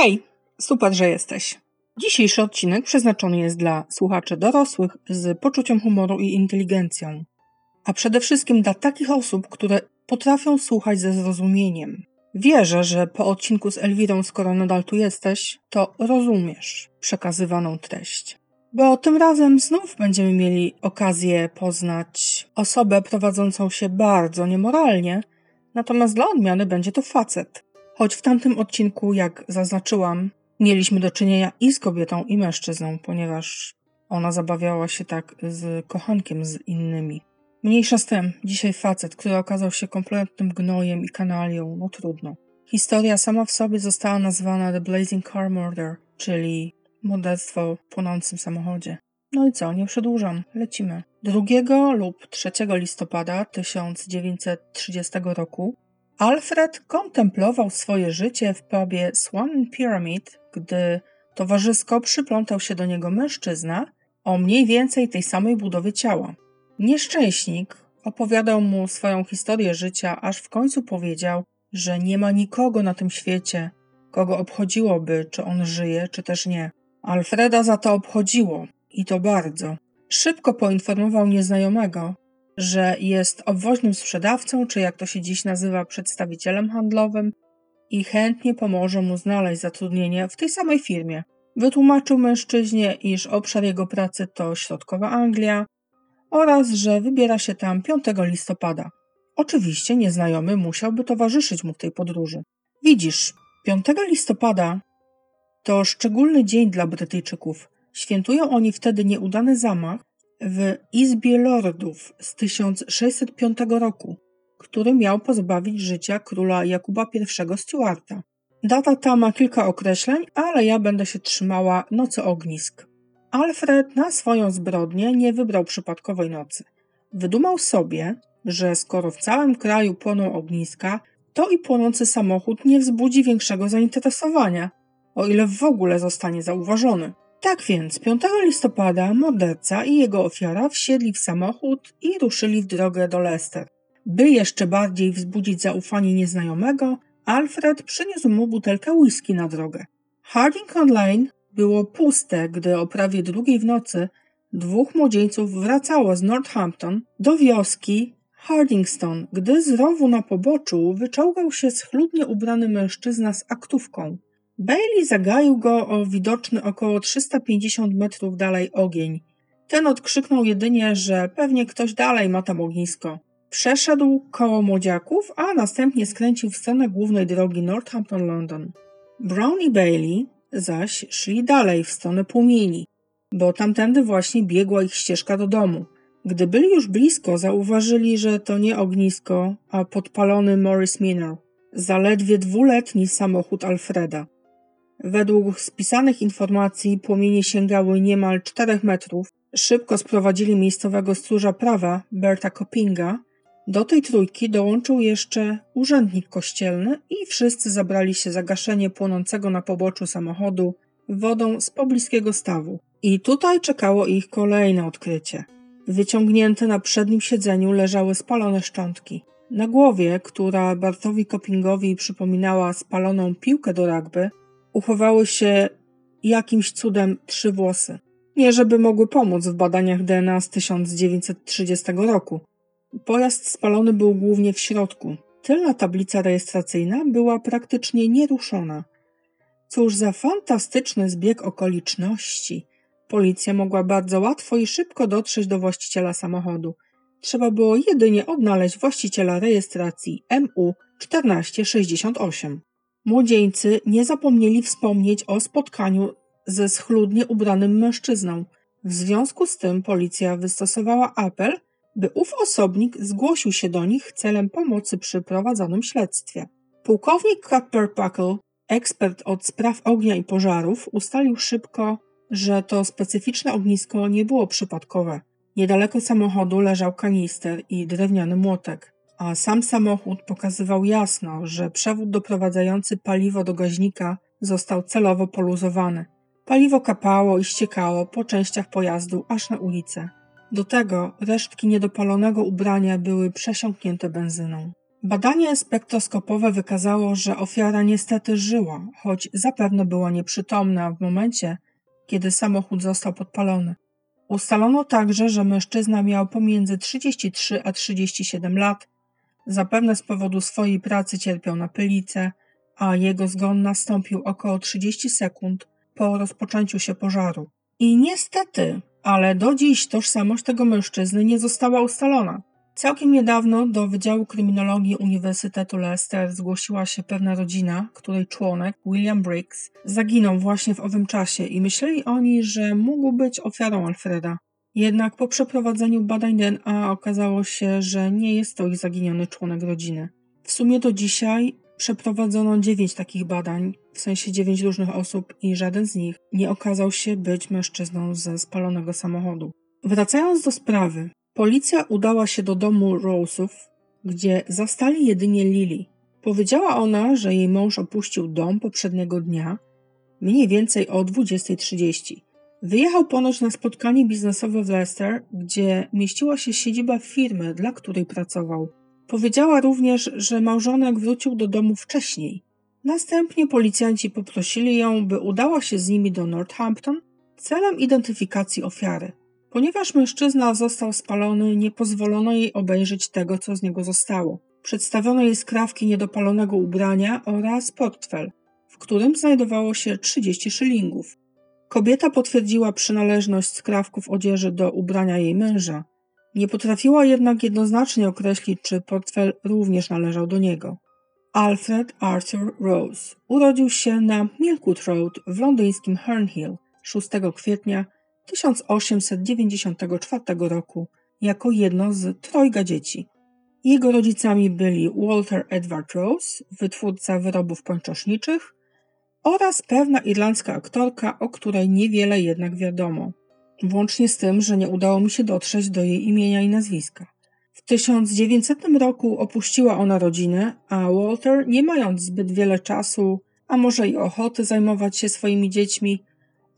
Hej, super, że jesteś. Dzisiejszy odcinek przeznaczony jest dla słuchaczy dorosłych z poczuciem humoru i inteligencją, a przede wszystkim dla takich osób, które potrafią słuchać ze zrozumieniem. Wierzę, że po odcinku z Elwirą, skoro nadal tu jesteś, to rozumiesz przekazywaną treść. Bo tym razem znów będziemy mieli okazję poznać osobę prowadzącą się bardzo niemoralnie, natomiast dla odmiany będzie to facet. Choć w tamtym odcinku, jak zaznaczyłam, mieliśmy do czynienia i z kobietą, i mężczyzną, ponieważ ona zabawiała się tak z kochankiem z innymi. Mniejsza z tym, dzisiaj facet, który okazał się kompletnym gnojem i kanalią, no trudno. Historia sama w sobie została nazwana The Blazing Car Murder, czyli morderstwo w płonącym samochodzie. No i co, nie przedłużam, lecimy. 2 lub 3 listopada 1930 roku Alfred kontemplował swoje życie w pubie Swan Pyramid, gdy towarzysko przyplątał się do niego mężczyzna o mniej więcej tej samej budowie ciała. Nieszczęśnik opowiadał mu swoją historię życia, aż w końcu powiedział, że nie ma nikogo na tym świecie, kogo obchodziłoby, czy on żyje, czy też nie. Alfreda za to obchodziło i to bardzo. Szybko poinformował nieznajomego, że jest obwoźnym sprzedawcą, czy jak to się dziś nazywa, przedstawicielem handlowym i chętnie pomoże mu znaleźć zatrudnienie w tej samej firmie. Wytłumaczył mężczyźnie, iż obszar jego pracy to środkowa Anglia oraz że wybiera się tam 5 listopada. Oczywiście nieznajomy musiałby towarzyszyć mu w tej podróży. Widzisz, 5 listopada to szczególny dzień dla Brytyjczyków. Świętują oni wtedy nieudany zamach w Izbie Lordów z 1605 roku, który miał pozbawić życia króla Jakuba I Stuarta. Data ta ma kilka określeń, ale ja będę się trzymała nocy ognisk. Alfred na swoją zbrodnię nie wybrał przypadkowej nocy. Wydumał sobie, że skoro w całym kraju płoną ogniska, to i płonący samochód nie wzbudzi większego zainteresowania, o ile w ogóle zostanie zauważony. Tak więc 5 listopada morderca i jego ofiara wsiedli w samochód i ruszyli w drogę do Leicester. By jeszcze bardziej wzbudzić zaufanie nieznajomego, Alfred przyniósł mu butelkę whisky na drogę. Harding Lane było puste, gdy o prawie drugiej w nocy dwóch młodzieńców wracało z Northampton do wioski Hardingston, gdy z rowu na poboczu wyczołgał się schludnie ubrany mężczyzna z aktówką. Bailey zagaił go o widoczny około 350 metrów dalej ogień. Ten odkrzyknął jedynie, że pewnie ktoś dalej ma tam ognisko. Przeszedł koło młodziaków, a następnie skręcił w stronę głównej drogi Northampton-London. Brown i Bailey zaś szli dalej w stronę płomieni, bo tamtędy właśnie biegła ich ścieżka do domu. Gdy byli już blisko, zauważyli, że to nie ognisko, a podpalony Morris Minor, zaledwie dwuletni samochód Alfreda. Według spisanych informacji płomienie sięgały niemal czterech metrów. Szybko sprowadzili miejscowego stróża prawa, Berta Coppinga. Do tej trójki dołączył jeszcze urzędnik kościelny i wszyscy zabrali się za gaszenie płonącego na poboczu samochodu wodą z pobliskiego stawu. I tutaj czekało ich kolejne odkrycie. Wyciągnięte na przednim siedzeniu leżały spalone szczątki. Na głowie, która Bartowi Coppingowi przypominała spaloną piłkę do rugby, uchowały się jakimś cudem trzy włosy. Nie żeby mogły pomóc w badaniach DNA z 1930 roku. Pojazd spalony był głównie w środku. Tylna tablica rejestracyjna była praktycznie nieruszona. Cóż za fantastyczny zbieg okoliczności. Policja mogła bardzo łatwo i szybko dotrzeć do właściciela samochodu. Trzeba było jedynie odnaleźć właściciela rejestracji MU 1468. Młodzieńcy nie zapomnieli wspomnieć o spotkaniu ze schludnie ubranym mężczyzną. W związku z tym policja wystosowała apel, by ów osobnik zgłosił się do nich celem pomocy przy prowadzonym śledztwie. Pułkownik Copperbuckle, ekspert od spraw ognia i pożarów, ustalił szybko, że to specyficzne ognisko nie było przypadkowe. Niedaleko samochodu leżał kanister i drewniany młotek a sam samochód pokazywał jasno, że przewód doprowadzający paliwo do gaźnika został celowo poluzowany. Paliwo kapało i ściekało po częściach pojazdu aż na ulicę. Do tego resztki niedopalonego ubrania były przesiąknięte benzyną. Badanie spektroskopowe wykazało, że ofiara niestety żyła, choć zapewne była nieprzytomna w momencie, kiedy samochód został podpalony. Ustalono także, że mężczyzna miał pomiędzy 33 a 37 lat. Zapewne z powodu swojej pracy cierpiał na pylicę, a jego zgon nastąpił około 30 sekund po rozpoczęciu się pożaru. I niestety, ale do dziś tożsamość tego mężczyzny nie została ustalona. Całkiem niedawno do Wydziału Kryminologii Uniwersytetu Leicester zgłosiła się pewna rodzina, której członek, William Briggs, zaginął właśnie w owym czasie i myśleli oni, że mógł być ofiarą Alfreda. Jednak po przeprowadzeniu badań DNA okazało się, że nie jest to ich zaginiony członek rodziny. W sumie do dzisiaj przeprowadzono dziewięć takich badań, w sensie dziewięć różnych osób i żaden z nich nie okazał się być mężczyzną ze spalonego samochodu. Wracając do sprawy, Policja udała się do domu Rose'ów, gdzie zastali jedynie Lily. Powiedziała ona, że jej mąż opuścił dom poprzedniego dnia, mniej więcej o 20.30. Wyjechał ponoć na spotkanie biznesowe w Leicester, gdzie mieściła się siedziba firmy, dla której pracował. Powiedziała również, że małżonek wrócił do domu wcześniej. Następnie policjanci poprosili ją, by udała się z nimi do Northampton celem identyfikacji ofiary. Ponieważ mężczyzna został spalony, nie pozwolono jej obejrzeć tego, co z niego zostało. Przedstawiono jej skrawki niedopalonego ubrania oraz portfel, w którym znajdowało się 30 szylingów. Kobieta potwierdziła przynależność skrawków odzieży do ubrania jej męża. Nie potrafiła jednak jednoznacznie określić, czy portfel również należał do niego. Alfred Arthur Rose urodził się na Milkwood Road w londyńskim Hernhill 6 kwietnia 1894 roku jako jedno z trojga dzieci. Jego rodzicami byli Walter Edward Rose, wytwórca wyrobów pończoszniczych, oraz pewna irlandzka aktorka, o której niewiele jednak wiadomo, włącznie z tym, że nie udało mi się dotrzeć do jej imienia i nazwiska. W 1900 roku opuściła ona rodzinę, a Walter, nie mając zbyt wiele czasu, a może i ochoty zajmować się swoimi dziećmi,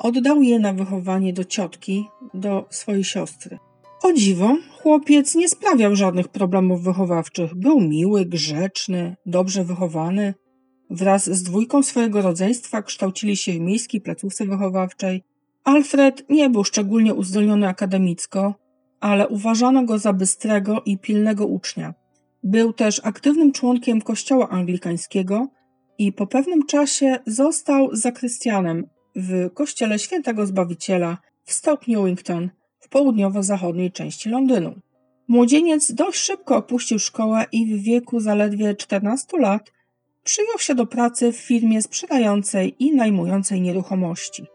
Oddał je na wychowanie do ciotki, do swojej siostry. O dziwo, chłopiec nie sprawiał żadnych problemów wychowawczych. Był miły, grzeczny, dobrze wychowany. Wraz z dwójką swojego rodzeństwa kształcili się w miejskiej placówce wychowawczej. Alfred nie był szczególnie uzdolniony akademicko, ale uważano go za bystrego i pilnego ucznia. Był też aktywnym członkiem kościoła anglikańskiego i po pewnym czasie został zakrystianem w kościele świętego Zbawiciela w Stoke Newington w południowo-zachodniej części Londynu. Młodzieniec dość szybko opuścił szkołę i w wieku zaledwie 14 lat przyjął się do pracy w firmie sprzedającej i najmującej nieruchomości.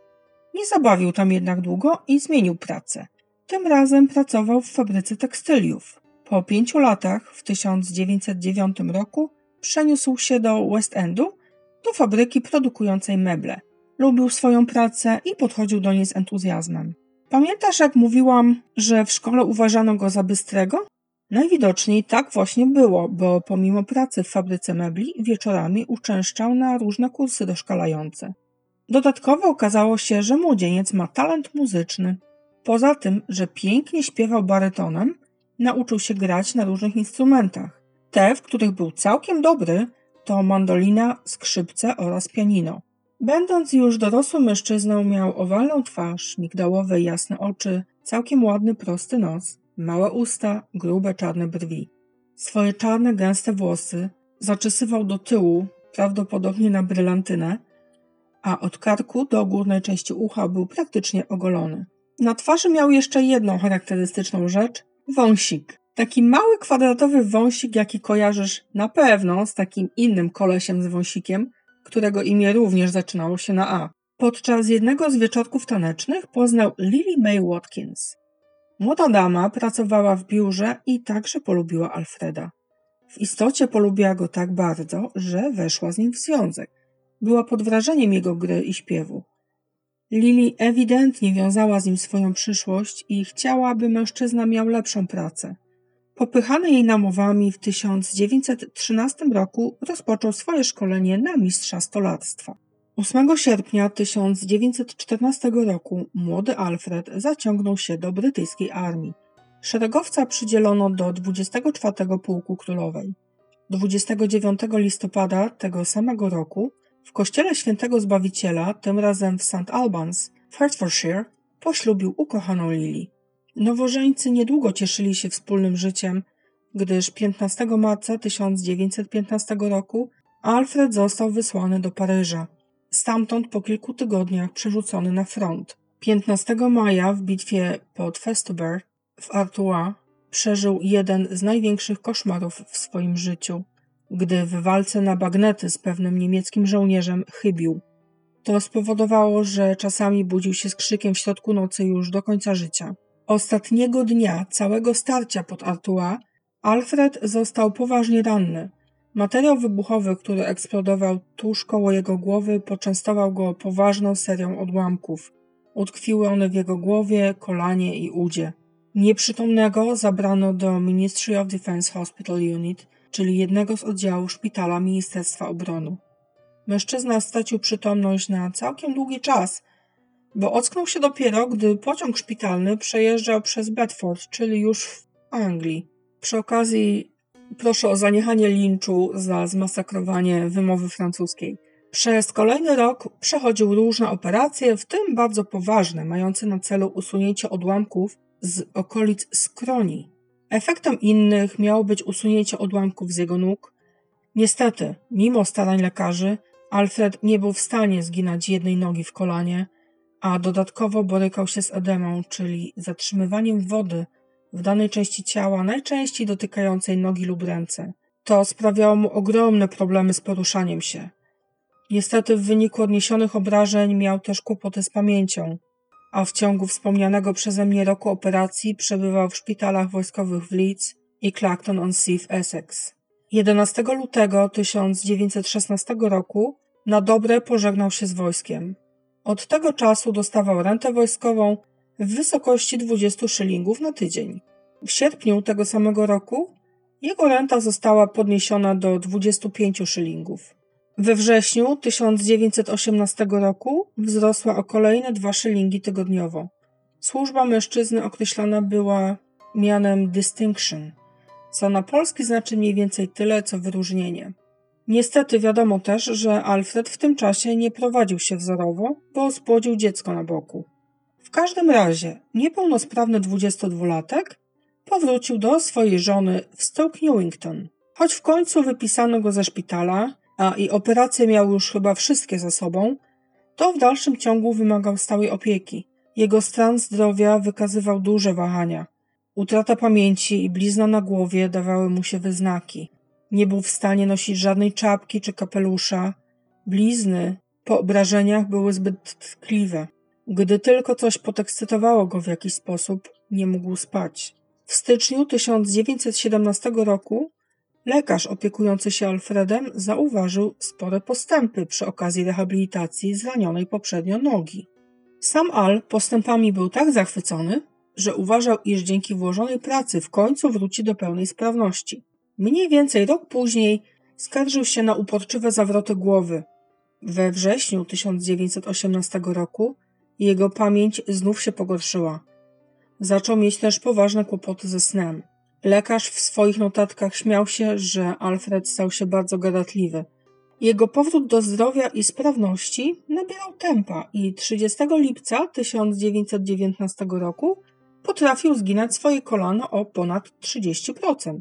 Nie zabawił tam jednak długo i zmienił pracę. Tym razem pracował w fabryce tekstyliów. Po pięciu latach, w 1909 roku, przeniósł się do West Endu, do fabryki produkującej meble. Lubił swoją pracę i podchodził do niej z entuzjazmem. Pamiętasz, jak mówiłam, że w szkole uważano go za bystrego? Najwidoczniej tak właśnie było, bo pomimo pracy w fabryce mebli, wieczorami uczęszczał na różne kursy doszkalające. Dodatkowo okazało się, że młodzieniec ma talent muzyczny. Poza tym, że pięknie śpiewał barytonem, nauczył się grać na różnych instrumentach. Te, w których był całkiem dobry, to mandolina, skrzypce oraz pianino. Będąc już dorosłym mężczyzną, miał owalną twarz, migdałowe jasne oczy, całkiem ładny prosty nos, małe usta, grube czarne brwi. Swoje czarne gęste włosy zaczesywał do tyłu, prawdopodobnie na brylantynę, a od karku do górnej części ucha był praktycznie ogolony. Na twarzy miał jeszcze jedną charakterystyczną rzecz wąsik. Taki mały kwadratowy wąsik, jaki kojarzysz na pewno z takim innym kolesiem z wąsikiem, którego imię również zaczynało się na A. Podczas jednego z wieczorków tanecznych poznał Lily May Watkins. Młoda dama pracowała w biurze i także polubiła Alfreda. W istocie polubiła go tak bardzo, że weszła z nim w związek. Była pod wrażeniem jego gry i śpiewu. Lily ewidentnie wiązała z nim swoją przyszłość i chciała, by mężczyzna miał lepszą pracę. Popychany jej namowami w 1913 roku rozpoczął swoje szkolenie na mistrza stolactwa. 8 sierpnia 1914 roku młody Alfred zaciągnął się do brytyjskiej armii. Szeregowca przydzielono do 24 Pułku Królowej. 29 listopada tego samego roku w kościele świętego Zbawiciela, tym razem w St. Albans w Hertfordshire, poślubił ukochaną Lili. Nowożeńcy niedługo cieszyli się wspólnym życiem, gdyż 15 marca 1915 roku Alfred został wysłany do Paryża. Stamtąd po kilku tygodniach przerzucony na front. 15 maja w bitwie pod Festubert w Artois przeżył jeden z największych koszmarów w swoim życiu, gdy w walce na bagnety z pewnym niemieckim żołnierzem chybił. To spowodowało, że czasami budził się z krzykiem w środku nocy już do końca życia. Ostatniego dnia całego starcia pod Artois Alfred został poważnie ranny. Materiał wybuchowy, który eksplodował tuż koło jego głowy, poczęstował go poważną serią odłamków. Utkwiły one w jego głowie, kolanie i udzie. Nieprzytomnego zabrano do Ministry of Defense Hospital Unit, czyli jednego z oddziałów szpitala Ministerstwa Obrony. Mężczyzna stracił przytomność na całkiem długi czas, bo ocknął się dopiero, gdy pociąg szpitalny przejeżdżał przez Bedford, czyli już w Anglii. Przy okazji proszę o zaniechanie linczu za zmasakrowanie wymowy francuskiej. Przez kolejny rok przechodził różne operacje, w tym bardzo poważne, mające na celu usunięcie odłamków z okolic skroni. Efektem innych miało być usunięcie odłamków z jego nóg. Niestety, mimo starań lekarzy, Alfred nie był w stanie zginać jednej nogi w kolanie, a dodatkowo borykał się z edemą, czyli zatrzymywaniem wody w danej części ciała, najczęściej dotykającej nogi lub ręce. To sprawiało mu ogromne problemy z poruszaniem się. Niestety w wyniku odniesionych obrażeń miał też kłopoty z pamięcią, a w ciągu wspomnianego przeze mnie roku operacji przebywał w szpitalach wojskowych w Leeds i Clacton-on-Sea w Essex. 11 lutego 1916 roku na dobre pożegnał się z wojskiem. Od tego czasu dostawał rentę wojskową w wysokości 20 szylingów na tydzień. W sierpniu tego samego roku jego renta została podniesiona do 25 szylingów. We wrześniu 1918 roku wzrosła o kolejne 2 szylingi tygodniowo. Służba mężczyzny określana była mianem distinction, co na polski znaczy mniej więcej tyle, co wyróżnienie. Niestety wiadomo też, że Alfred w tym czasie nie prowadził się wzorowo, bo spłodził dziecko na boku. W każdym razie niepełnosprawny 22-latek powrócił do swojej żony w Stoke Newington. Choć w końcu wypisano go ze szpitala, a i operacje miał już chyba wszystkie za sobą, to w dalszym ciągu wymagał stałej opieki. Jego stan zdrowia wykazywał duże wahania. Utrata pamięci i blizna na głowie dawały mu się wyznaki. Nie był w stanie nosić żadnej czapki czy kapelusza. Blizny po obrażeniach były zbyt tkliwe. Gdy tylko coś podekscytowało go w jakiś sposób, nie mógł spać. W styczniu 1917 roku lekarz opiekujący się Alfredem zauważył spore postępy przy okazji rehabilitacji zranionej poprzednio nogi. Sam Al postępami był tak zachwycony, że uważał, iż dzięki włożonej pracy w końcu wróci do pełnej sprawności. Mniej więcej rok później skarżył się na uporczywe zawroty głowy. We wrześniu 1918 roku jego pamięć znów się pogorszyła. Zaczął mieć też poważne kłopoty ze snem. Lekarz w swoich notatkach śmiał się, że Alfred stał się bardzo gadatliwy. Jego powrót do zdrowia i sprawności nabierał tempa i 30 lipca 1919 roku potrafił zginać swoje kolano o ponad 30%.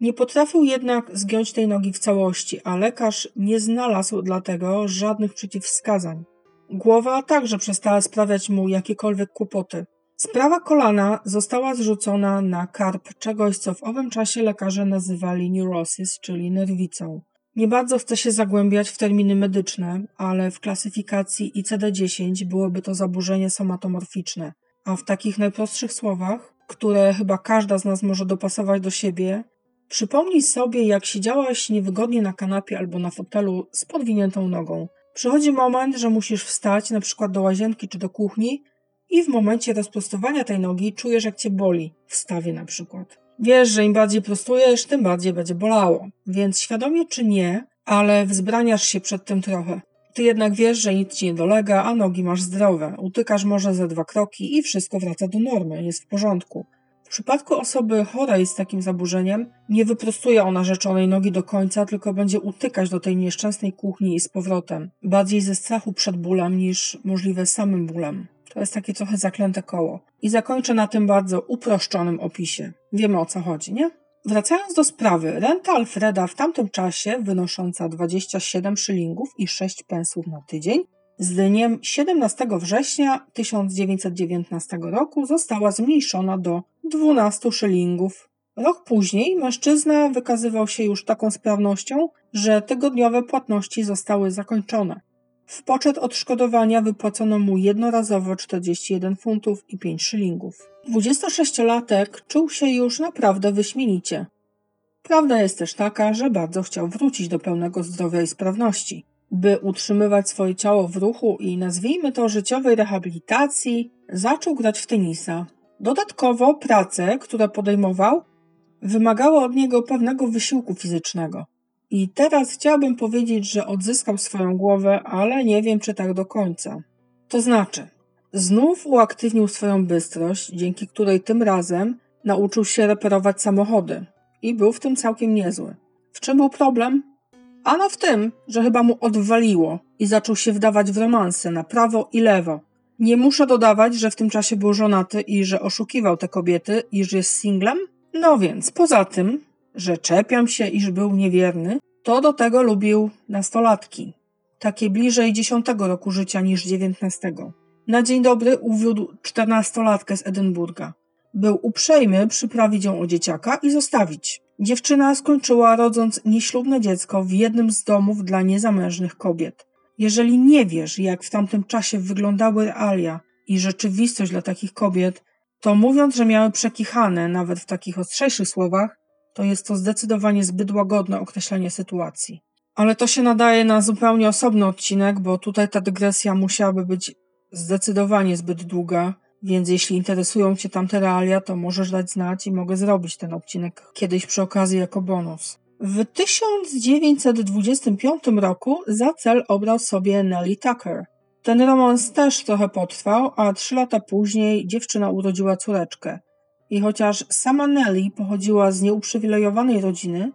Nie potrafił jednak zgiąć tej nogi w całości, a lekarz nie znalazł dlatego żadnych przeciwwskazań. Głowa także przestała sprawiać mu jakiekolwiek kłopoty. Sprawa kolana została zrzucona na karp czegoś, co w owym czasie lekarze nazywali neurosis, czyli nerwicą. Nie bardzo chcę się zagłębiać w terminy medyczne, ale w klasyfikacji ICD-10 byłoby to zaburzenie somatomorficzne, a w takich najprostszych słowach, które chyba każda z nas może dopasować do siebie, przypomnij sobie, jak siedziałaś niewygodnie na kanapie albo na fotelu z podwiniętą nogą. Przychodzi moment, że musisz wstać na przykład do łazienki czy do kuchni i w momencie rozprostowania tej nogi czujesz, jak cię boli w stawie na przykład. Wiesz, że im bardziej prostujesz, tym bardziej będzie bolało. Więc świadomie czy nie, ale wzbraniasz się przed tym trochę. Ty jednak wiesz, że nic ci nie dolega, a nogi masz zdrowe. Utykasz może ze dwa kroki i wszystko wraca do normy, jest w porządku. Przypadku osoby chorej z takim zaburzeniem nie wyprostuje ona rzeczonej nogi do końca, tylko będzie utykać do tej nieszczęsnej kuchni i z powrotem, bardziej ze strachu przed bólem niż możliwe samym bólem. To jest takie trochę zaklęte koło. I zakończę na tym bardzo uproszczonym opisie. Wiemy o co chodzi, nie? Wracając do sprawy, renta Alfreda w tamtym czasie, wynosząca 27 szylingów i 6 pensów na tydzień, z dniem 17 września 1919 roku została zmniejszona do 12 szylingów. Rok później mężczyzna wykazywał się już taką sprawnością, że tygodniowe płatności zostały zakończone. W poczet odszkodowania wypłacono mu jednorazowo 41 funtów i 5 szylingów. 26-latek czuł się już naprawdę wyśmienicie. Prawda jest też taka, że bardzo chciał wrócić do pełnego zdrowia i sprawności. By utrzymywać swoje ciało w ruchu i nazwijmy to życiowej rehabilitacji, zaczął grać w tenisa. Dodatkowo prace, które podejmował, wymagały od niego pewnego wysiłku fizycznego. I teraz chciałbym powiedzieć, że odzyskał swoją głowę, ale nie wiem, czy tak do końca. To znaczy, znów uaktywnił swoją bystrość, dzięki której tym razem nauczył się reperować samochody i był w tym całkiem niezły. W czym był problem? Ano w tym, że chyba mu odwaliło i zaczął się wdawać w romanse na prawo i lewo. Nie muszę dodawać, że w tym czasie był żonaty i że oszukiwał te kobiety, iż jest singlem? No więc, poza tym, że czepiam się, iż był niewierny, to do tego lubił nastolatki. Takie bliżej dziesiątego roku życia niż dziewiętnastego. Na dzień dobry uwiódł czternastolatkę z Edynburga. Był uprzejmy przyprawić ją o dzieciaka i zostawić. Dziewczyna skończyła rodząc nieślubne dziecko w jednym z domów dla niezamężnych kobiet. Jeżeli nie wiesz, jak w tamtym czasie wyglądały realia i rzeczywistość dla takich kobiet, to mówiąc, że miały przekichane nawet w takich ostrzejszych słowach, to jest to zdecydowanie zbyt łagodne określenie sytuacji. Ale to się nadaje na zupełnie osobny odcinek, bo tutaj ta dygresja musiałaby być zdecydowanie zbyt długa, więc jeśli interesują Cię tamte realia, to możesz dać znać i mogę zrobić ten odcinek kiedyś przy okazji jako bonus. W 1925 roku za cel obrał sobie Nellie Tucker. Ten romans też trochę potrwał, a trzy lata później dziewczyna urodziła córeczkę. I chociaż sama Nelly pochodziła z nieuprzywilejowanej rodziny,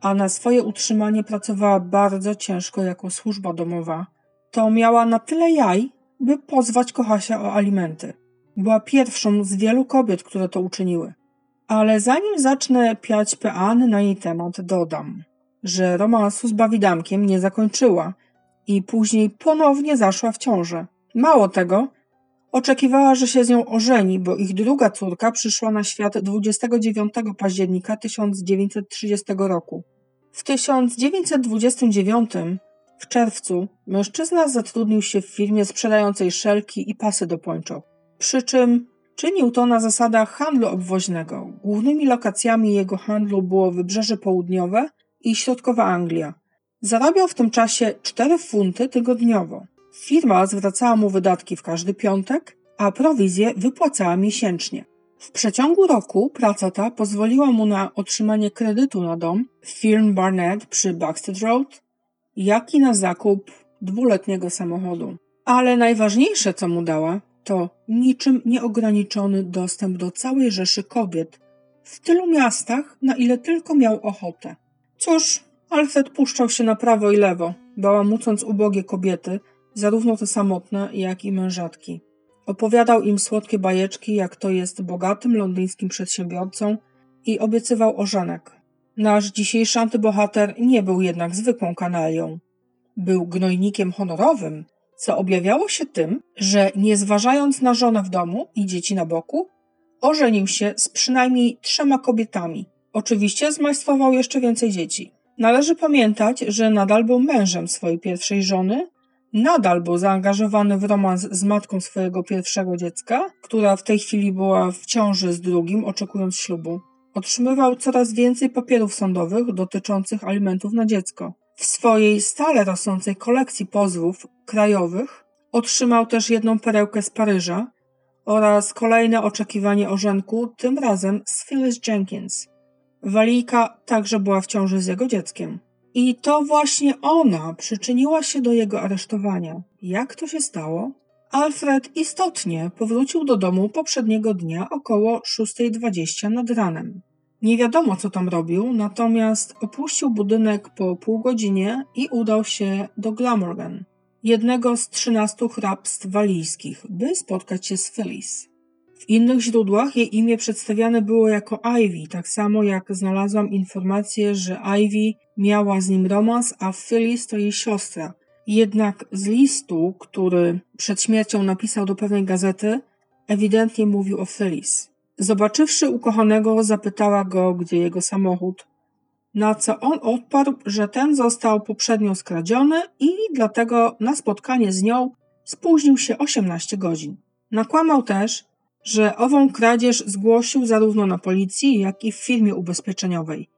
a na swoje utrzymanie pracowała bardzo ciężko jako służba domowa, to miała na tyle jaj, by pozwać Kochasia o alimenty. Była pierwszą z wielu kobiet, które to uczyniły. Ale zanim zacznę piać peany na jej temat, dodam, że romansu z Bawidamkiem nie zakończyła i później ponownie zaszła w ciążę. Mało tego, Oczekiwała, że się z nią ożeni, bo ich druga córka przyszła na świat 29 października 1930 roku. W 1929 w czerwcu mężczyzna zatrudnił się w firmie sprzedającej szelki i pasy do pończo. Przy czym czynił to na zasadach handlu obwoźnego. Głównymi lokacjami jego handlu było Wybrzeże Południowe i Środkowa Anglia. Zarabiał w tym czasie 4 funty tygodniowo. Firma zwracała mu wydatki w każdy piątek, a prowizję wypłacała miesięcznie. W przeciągu roku praca ta pozwoliła mu na otrzymanie kredytu na dom firm Barnett przy Baxter Road, jak i na zakup dwuletniego samochodu. Ale najważniejsze, co mu dała, to niczym nieograniczony dostęp do całej rzeszy kobiet w tylu miastach, na ile tylko miał ochotę. Cóż, Alfred puszczał się na prawo i lewo, bałamucąc ubogie kobiety, zarówno te samotne, jak i mężatki. Opowiadał im słodkie bajeczki, jak to jest bogatym londyńskim przedsiębiorcą i obiecywał ożenek. Nasz dzisiejszy antybohater nie był jednak zwykłą kanalią. Był gnojnikiem honorowym, co objawiało się tym, że nie zważając na żonę w domu i dzieci na boku, ożenił się z przynajmniej trzema kobietami. Oczywiście zmajstrował jeszcze więcej dzieci. Należy pamiętać, że nadal był mężem swojej pierwszej żony nadal był zaangażowany w romans z matką swojego pierwszego dziecka, która w tej chwili była w ciąży z drugim, oczekując ślubu. Otrzymywał coraz więcej papierów sądowych dotyczących alimentów na dziecko. W swojej stale rosnącej kolekcji pozwów krajowych otrzymał też jedną perełkę z Paryża oraz kolejne oczekiwanie ożenku, tym razem z Phyllis Jenkins. Walijka także była w ciąży z jego dzieckiem. I to właśnie ona przyczyniła się do jego aresztowania. Jak to się stało? Alfred istotnie powrócił do domu poprzedniego dnia około 6.20 nad ranem. Nie wiadomo, co tam robił, natomiast opuścił budynek po pół godzinie i udał się do Glamorgan, jednego z trzynastu hrabstw walijskich, by spotkać się z Phyllis. W innych źródłach jej imię przedstawiane było jako Ivy, tak samo jak znalazłam informację, że Ivy miała z nim romans, a Phyllis to jej siostra. Jednak z listu, który przed śmiercią napisał do pewnej gazety, ewidentnie mówił o Phyllis. Zobaczywszy ukochanego, zapytała go, gdzie jego samochód, na co on odparł, że ten został poprzednio skradziony i dlatego na spotkanie z nią spóźnił się 18 godzin. Nakłamał też, że ową kradzież zgłosił zarówno na policji, jak i w firmie ubezpieczeniowej.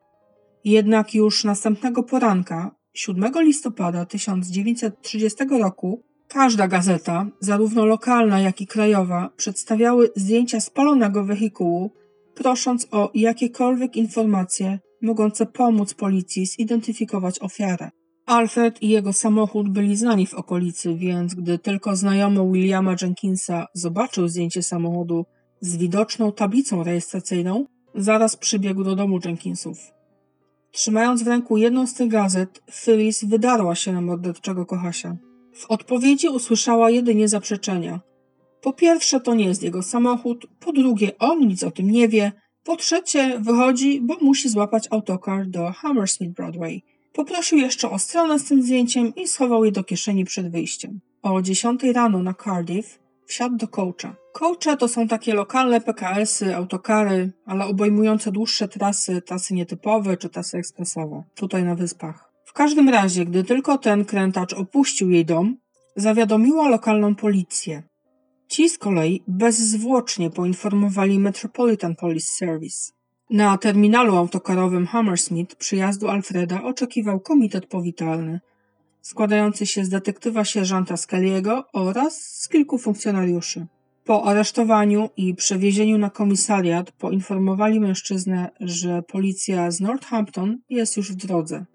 Jednak już następnego poranka, 7 listopada 1930 roku, każda gazeta, zarówno lokalna, jak i krajowa, przedstawiały zdjęcia spalonego wehikułu, prosząc o jakiekolwiek informacje mogące pomóc policji zidentyfikować ofiarę. Alfred i jego samochód byli znani w okolicy, więc gdy tylko znajomy Williama Jenkinsa zobaczył zdjęcie samochodu z widoczną tablicą rejestracyjną, zaraz przybiegł do domu Jenkinsów. Trzymając w ręku jedną z tych gazet, Phyllis wydarła się na morderczego kochasia. W odpowiedzi usłyszała jedynie zaprzeczenia. Po pierwsze, to nie jest jego samochód, po drugie, on nic o tym nie wie, po trzecie, wychodzi, bo musi złapać autokar do Hammersmith Broadway. Poprosił jeszcze o stronę z tym zdjęciem i schował je do kieszeni przed wyjściem. O 10 rano na Cardiff wsiadł do coacha. Coache to są takie lokalne PKS-y, autokary, ale obejmujące dłuższe trasy, trasy nietypowe czy trasy ekspresowe, tutaj na wyspach. Każdym razie, gdy tylko ten krętacz opuścił jej dom, zawiadomiła lokalną policję. Ci z kolei bezzwłocznie poinformowali Metropolitan Police Service. Na terminalu autokarowym Hammersmith przyjazdu Alfreda oczekiwał komitet powitalny, składający się z detektywa sierżanta Skelly'ego oraz z kilku funkcjonariuszy. Po aresztowaniu i przewiezieniu na komisariat poinformowali mężczyznę, że policja z Northampton jest już w drodze.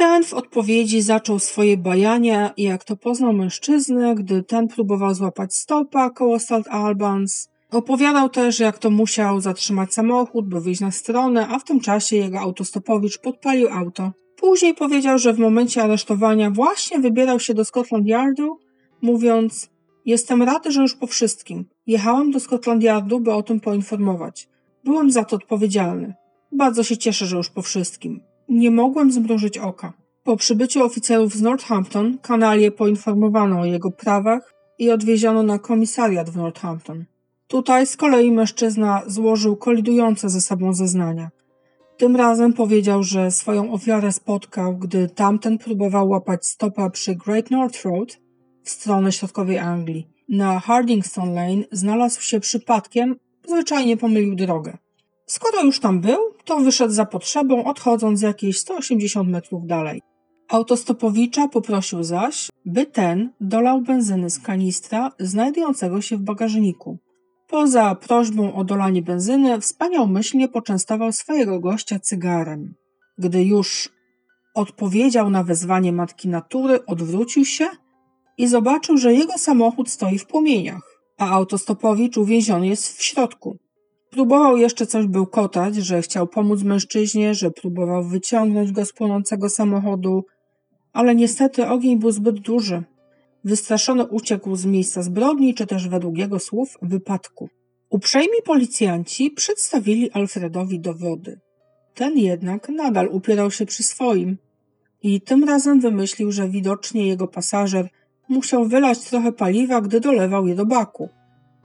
Ten w odpowiedzi zaczął swoje bajania, jak to poznał mężczyznę, gdy ten próbował złapać stopa koło St. Albans. Opowiadał też, jak to musiał zatrzymać samochód, by wyjść na stronę, a w tym czasie jego autostopowicz podpalił auto. Później powiedział, że w momencie aresztowania właśnie wybierał się do Scotland Yardu, mówiąc Jestem rady, że już po wszystkim. Jechałam do Scotland Yardu, by o tym poinformować. Byłem za to odpowiedzialny. Bardzo się cieszę, że już po wszystkim. Nie mogłem zmrużyć oka. Po przybyciu oficerów z Northampton kanalię poinformowano o jego prawach i odwieziono na komisariat w Northampton. Tutaj z kolei mężczyzna złożył kolidujące ze sobą zeznania. Tym razem powiedział, że swoją ofiarę spotkał, gdy tamten próbował łapać stopa przy Great North Road w stronę środkowej Anglii. Na Hardingstone Lane znalazł się przypadkiem, zwyczajnie pomylił drogę. Skoro już tam był, to wyszedł za potrzebą, odchodząc jakieś 180 metrów dalej. Autostopowicza poprosił zaś, by ten dolał benzyny z kanistra znajdującego się w bagażniku. Poza prośbą o dolanie benzyny, wspaniałomyślnie poczęstował swojego gościa cygarem. Gdy już odpowiedział na wezwanie matki natury, odwrócił się i zobaczył, że jego samochód stoi w płomieniach, a autostopowicz uwięziony jest w środku. Próbował jeszcze coś bełkotać, że chciał pomóc mężczyźnie, że próbował wyciągnąć go z płonącego samochodu, ale niestety ogień był zbyt duży. Wystraszony uciekł z miejsca zbrodni, czy też według jego słów wypadku. Uprzejmi policjanci przedstawili Alfredowi dowody. Ten jednak nadal upierał się przy swoim i tym razem wymyślił, że widocznie jego pasażer musiał wylać trochę paliwa, gdy dolewał je do baku.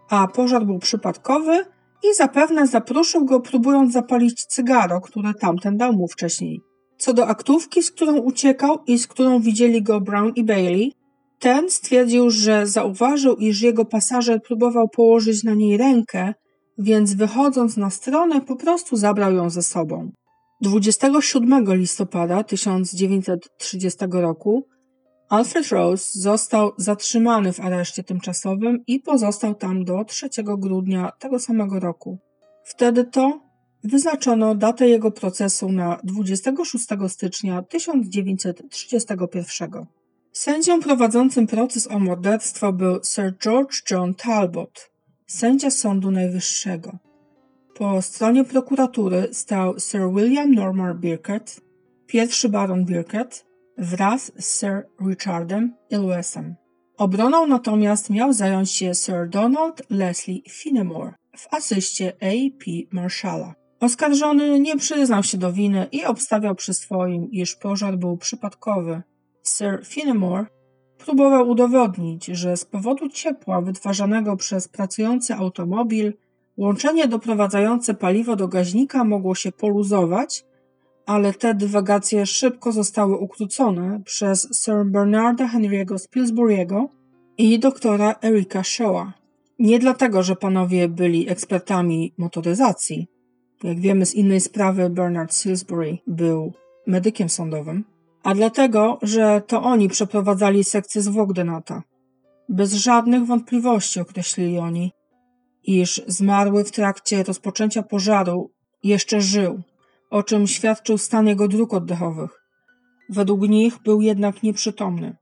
A pożar był przypadkowy i zapewne zaproszył go, próbując zapalić cygaro, które tamten dał mu wcześniej. Co do aktówki, z którą uciekał i z którą widzieli go Brown i Bailey, ten stwierdził, że zauważył, iż jego pasażer próbował położyć na niej rękę, więc wychodząc na stronę po prostu zabrał ją ze sobą. 27 listopada 1930 roku Alfred Rose został zatrzymany w areszcie tymczasowym i pozostał tam do 3 grudnia tego samego roku. Wtedy to wyznaczono datę jego procesu na 26 stycznia 1931. Sędzią prowadzącym proces o morderstwo był Sir George John Talbot, sędzia Sądu Najwyższego. Po stronie prokuratury stał Sir William Norman Birkett, pierwszy baron Birkett, wraz z Sir Richardem Ilwesem. Obroną natomiast miał zająć się Sir Donald Leslie Finnemore w asyście A.P. Marshalla. Oskarżony nie przyznał się do winy i obstawiał przy swoim, iż pożar był przypadkowy. Sir Finnemore próbował udowodnić, że z powodu ciepła wytwarzanego przez pracujący automobil łączenie doprowadzające paliwo do gaźnika mogło się poluzować, ale te dywagacje szybko zostały ukrócone przez Sir Bernarda Henry'ego z i doktora Erika Shawa. Nie dlatego, że panowie byli ekspertami motoryzacji. Jak wiemy z innej sprawy, Bernard Salisbury był medykiem sądowym, a dlatego, że to oni przeprowadzali sekcję zwłok Denata. Bez żadnych wątpliwości określili oni, iż zmarły w trakcie rozpoczęcia pożaru jeszcze żył, o czym świadczył stan jego dróg oddechowych. Według nich był jednak nieprzytomny.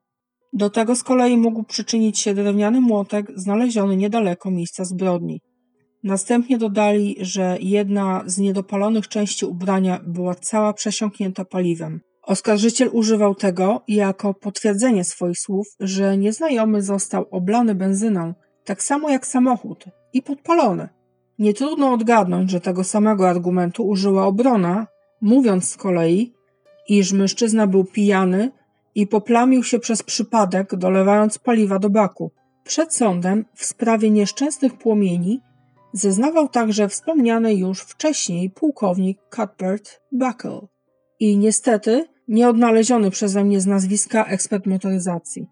Do tego z kolei mógł przyczynić się drewniany młotek znaleziony niedaleko miejsca zbrodni. Następnie dodali, że jedna z niedopalonych części ubrania była cała przesiąknięta paliwem. Oskarżyciel używał tego jako potwierdzenie swoich słów, że nieznajomy został oblany benzyną, tak samo jak samochód, i podpalony. Nie trudno odgadnąć, że tego samego argumentu użyła obrona, mówiąc z kolei, iż mężczyzna był pijany i poplamił się przez przypadek, dolewając paliwa do baku. Przed sądem w sprawie nieszczęsnych płomieni zeznawał także wspomniany już wcześniej pułkownik Cuthbert Buckle i niestety nieodnaleziony przeze mnie z nazwiska ekspert motoryzacji.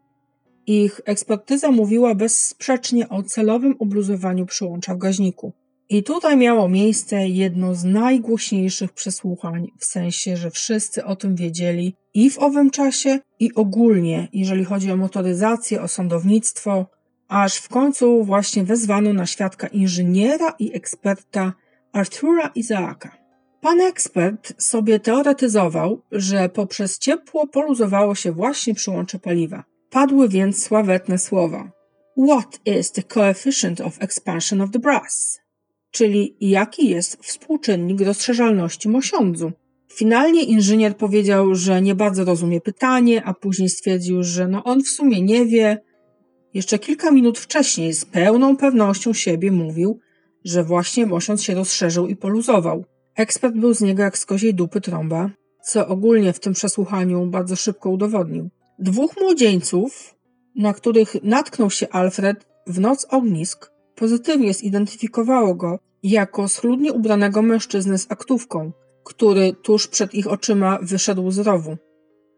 Ich ekspertyza mówiła bezsprzecznie o celowym obluzowaniu przyłącza w gaźniku. I tutaj miało miejsce jedno z najgłośniejszych przesłuchań, w sensie, że wszyscy o tym wiedzieli i w owym czasie, i ogólnie, jeżeli chodzi o motoryzację, o sądownictwo, aż w końcu właśnie wezwano na świadka inżyniera i eksperta Artura Izaaka. Pan ekspert sobie teoretyzował, że poprzez ciepło poluzowało się właśnie przyłącze paliwa. Padły więc sławetne słowa. What is the coefficient of expansion of the brass? Czyli jaki jest współczynnik rozszerzalności mosiądzu? Finalnie inżynier powiedział, że nie bardzo rozumie pytanie, a później stwierdził, że no on w sumie nie wie. Jeszcze kilka minut wcześniej z pełną pewnością siebie mówił, że właśnie mosiądz się rozszerzył i poluzował. Ekspert był z niego jak z koziej dupy trąba, co ogólnie w tym przesłuchaniu bardzo szybko udowodnił. Dwóch młodzieńców, na których natknął się Alfred w noc ognisk, pozytywnie zidentyfikowało go jako schludnie ubranego mężczyznę z aktówką, który tuż przed ich oczyma wyszedł z rowu.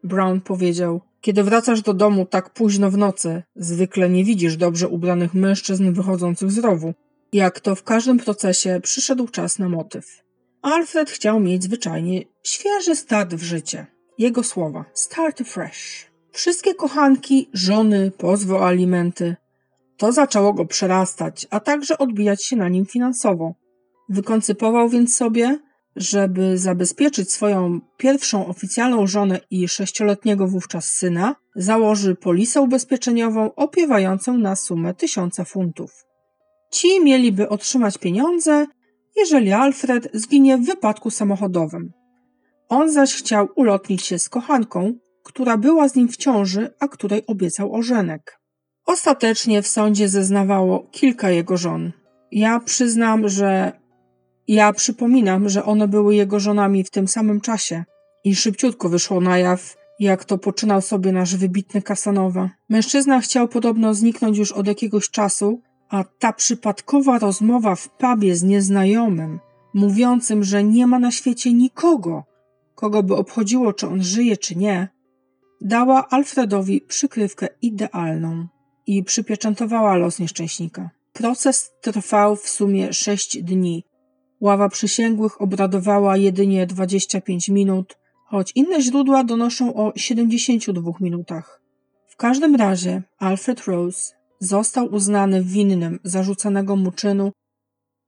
Brown powiedział: Kiedy wracasz do domu tak późno w nocy, zwykle nie widzisz dobrze ubranych mężczyzn wychodzących z rowu. Jak to w każdym procesie przyszedł czas na motyw. Alfred chciał mieć zwyczajnie świeży start w życie. Jego słowa: start fresh. Wszystkie kochanki, żony, pozwy o alimenty. To zaczęło go przerastać, a także odbijać się na nim finansowo. Wykoncypował więc sobie, żeby zabezpieczyć swoją pierwszą oficjalną żonę i sześcioletniego wówczas syna, założy polisę ubezpieczeniową opiewającą na sumę tysiąca funtów. Ci mieliby otrzymać pieniądze, jeżeli Alfred zginie w wypadku samochodowym. On zaś chciał ulotnić się z kochanką, która była z nim w ciąży, a której obiecał ożenek. Ostatecznie w sądzie zeznawało kilka jego żon. Ja przyznam, że ja przypominam, że one były jego żonami w tym samym czasie i szybciutko wyszło na jaw, jak to poczynał sobie nasz wybitny Kasanowa. Mężczyzna chciał podobno zniknąć już od jakiegoś czasu, a ta przypadkowa rozmowa w pubie z nieznajomym, mówiącym, że nie ma na świecie nikogo, kogo by obchodziło, czy on żyje, czy nie, dała Alfredowi przykrywkę idealną i przypieczętowała los nieszczęśnika. Proces trwał w sumie sześć dni. Ława przysięgłych obradowała jedynie 25 minut, choć inne źródła donoszą o 72 minutach. W każdym razie Alfred Rose został uznany winnym zarzucanego mu czynu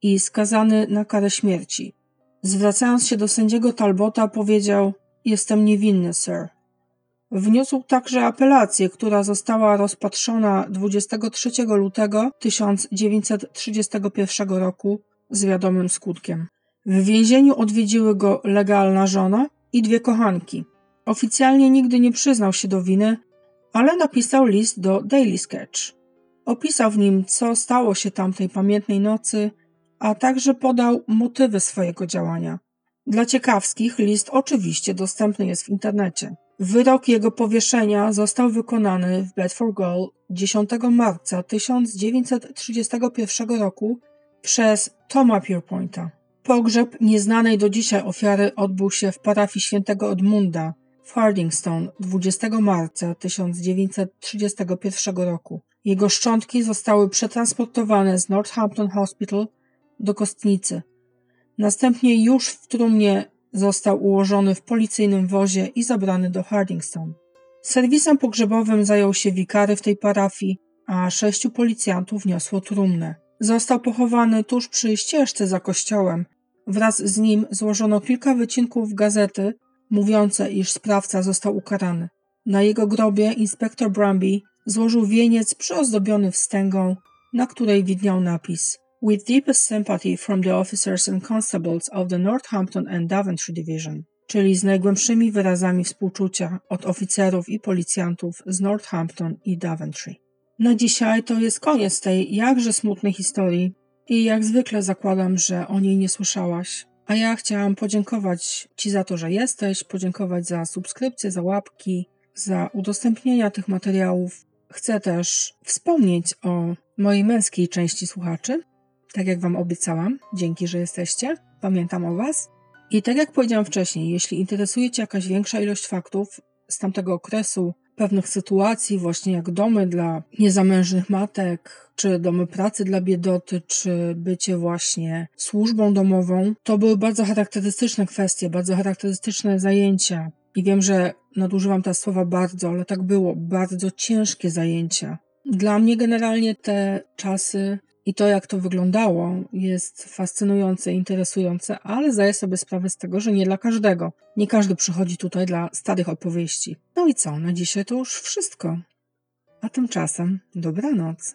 i skazany na karę śmierci. Zwracając się do sędziego Talbota, powiedział: Jestem niewinny, sir. Wniósł także apelację, która została rozpatrzona 23 lutego 1931 roku z wiadomym skutkiem. W więzieniu odwiedziły go legalna żona i dwie kochanki. Oficjalnie nigdy nie przyznał się do winy, ale napisał list do Daily Sketch. Opisał w nim, co stało się tamtej pamiętnej nocy, a także podał motywy swojego działania. Dla ciekawskich list oczywiście dostępny jest w internecie. Wyrok jego powieszenia został wykonany w Bedford Gaol 10 marca 1931 roku przez Toma Pierpointa. Pogrzeb nieznanej do dzisiaj ofiary odbył się w parafii świętego Edmunda w Hardingstone 20 marca 1931 roku. Jego szczątki zostały przetransportowane z Northampton Hospital do kostnicy. Następnie już w trumnie został ułożony w policyjnym wozie i zabrany do Hardingstone. Serwisem pogrzebowym zajął się wikary w tej parafii, a sześciu policjantów niosło trumnę. Został pochowany tuż przy ścieżce za kościołem. Wraz z nim złożono kilka wycinków gazety mówiące, iż sprawca został ukarany. Na jego grobie inspektor Brumby złożył wieniec przyozdobiony wstęgą, na której widniał napis With deepest sympathy from the officers and constables of the Northampton and Daventry Division, czyli z najgłębszymi wyrazami współczucia od oficerów i policjantów z Northampton i Daventry. Na dzisiaj to jest koniec tej jakże smutnej historii i jak zwykle zakładam, że o niej nie słyszałaś. A ja chciałam podziękować Ci za to, że jesteś, podziękować za subskrypcję, za łapki, za udostępnienia tych materiałów. Chcę też wspomnieć o mojej męskiej części słuchaczy. Tak jak Wam obiecałam, dzięki, że jesteście. Pamiętam o Was. I tak jak powiedziałam wcześniej, jeśli interesuje Cię jakaś większa ilość faktów z tamtego okresu, pewnych sytuacji, właśnie jak domy dla niezamężnych matek, czy domy pracy dla biedoty, czy bycie właśnie służbą domową, to były bardzo charakterystyczne kwestie, bardzo charakterystyczne zajęcia. I wiem, że nadużywam teraz słowa bardzo, ale tak było, bardzo ciężkie zajęcia. Dla mnie generalnie te czasy i to, jak to wyglądało, jest fascynujące, interesujące, ale zdaję sobie sprawę z tego, że nie dla każdego. Nie każdy przychodzi tutaj dla starych opowieści. No i co, na dzisiaj to już wszystko. A tymczasem dobranoc.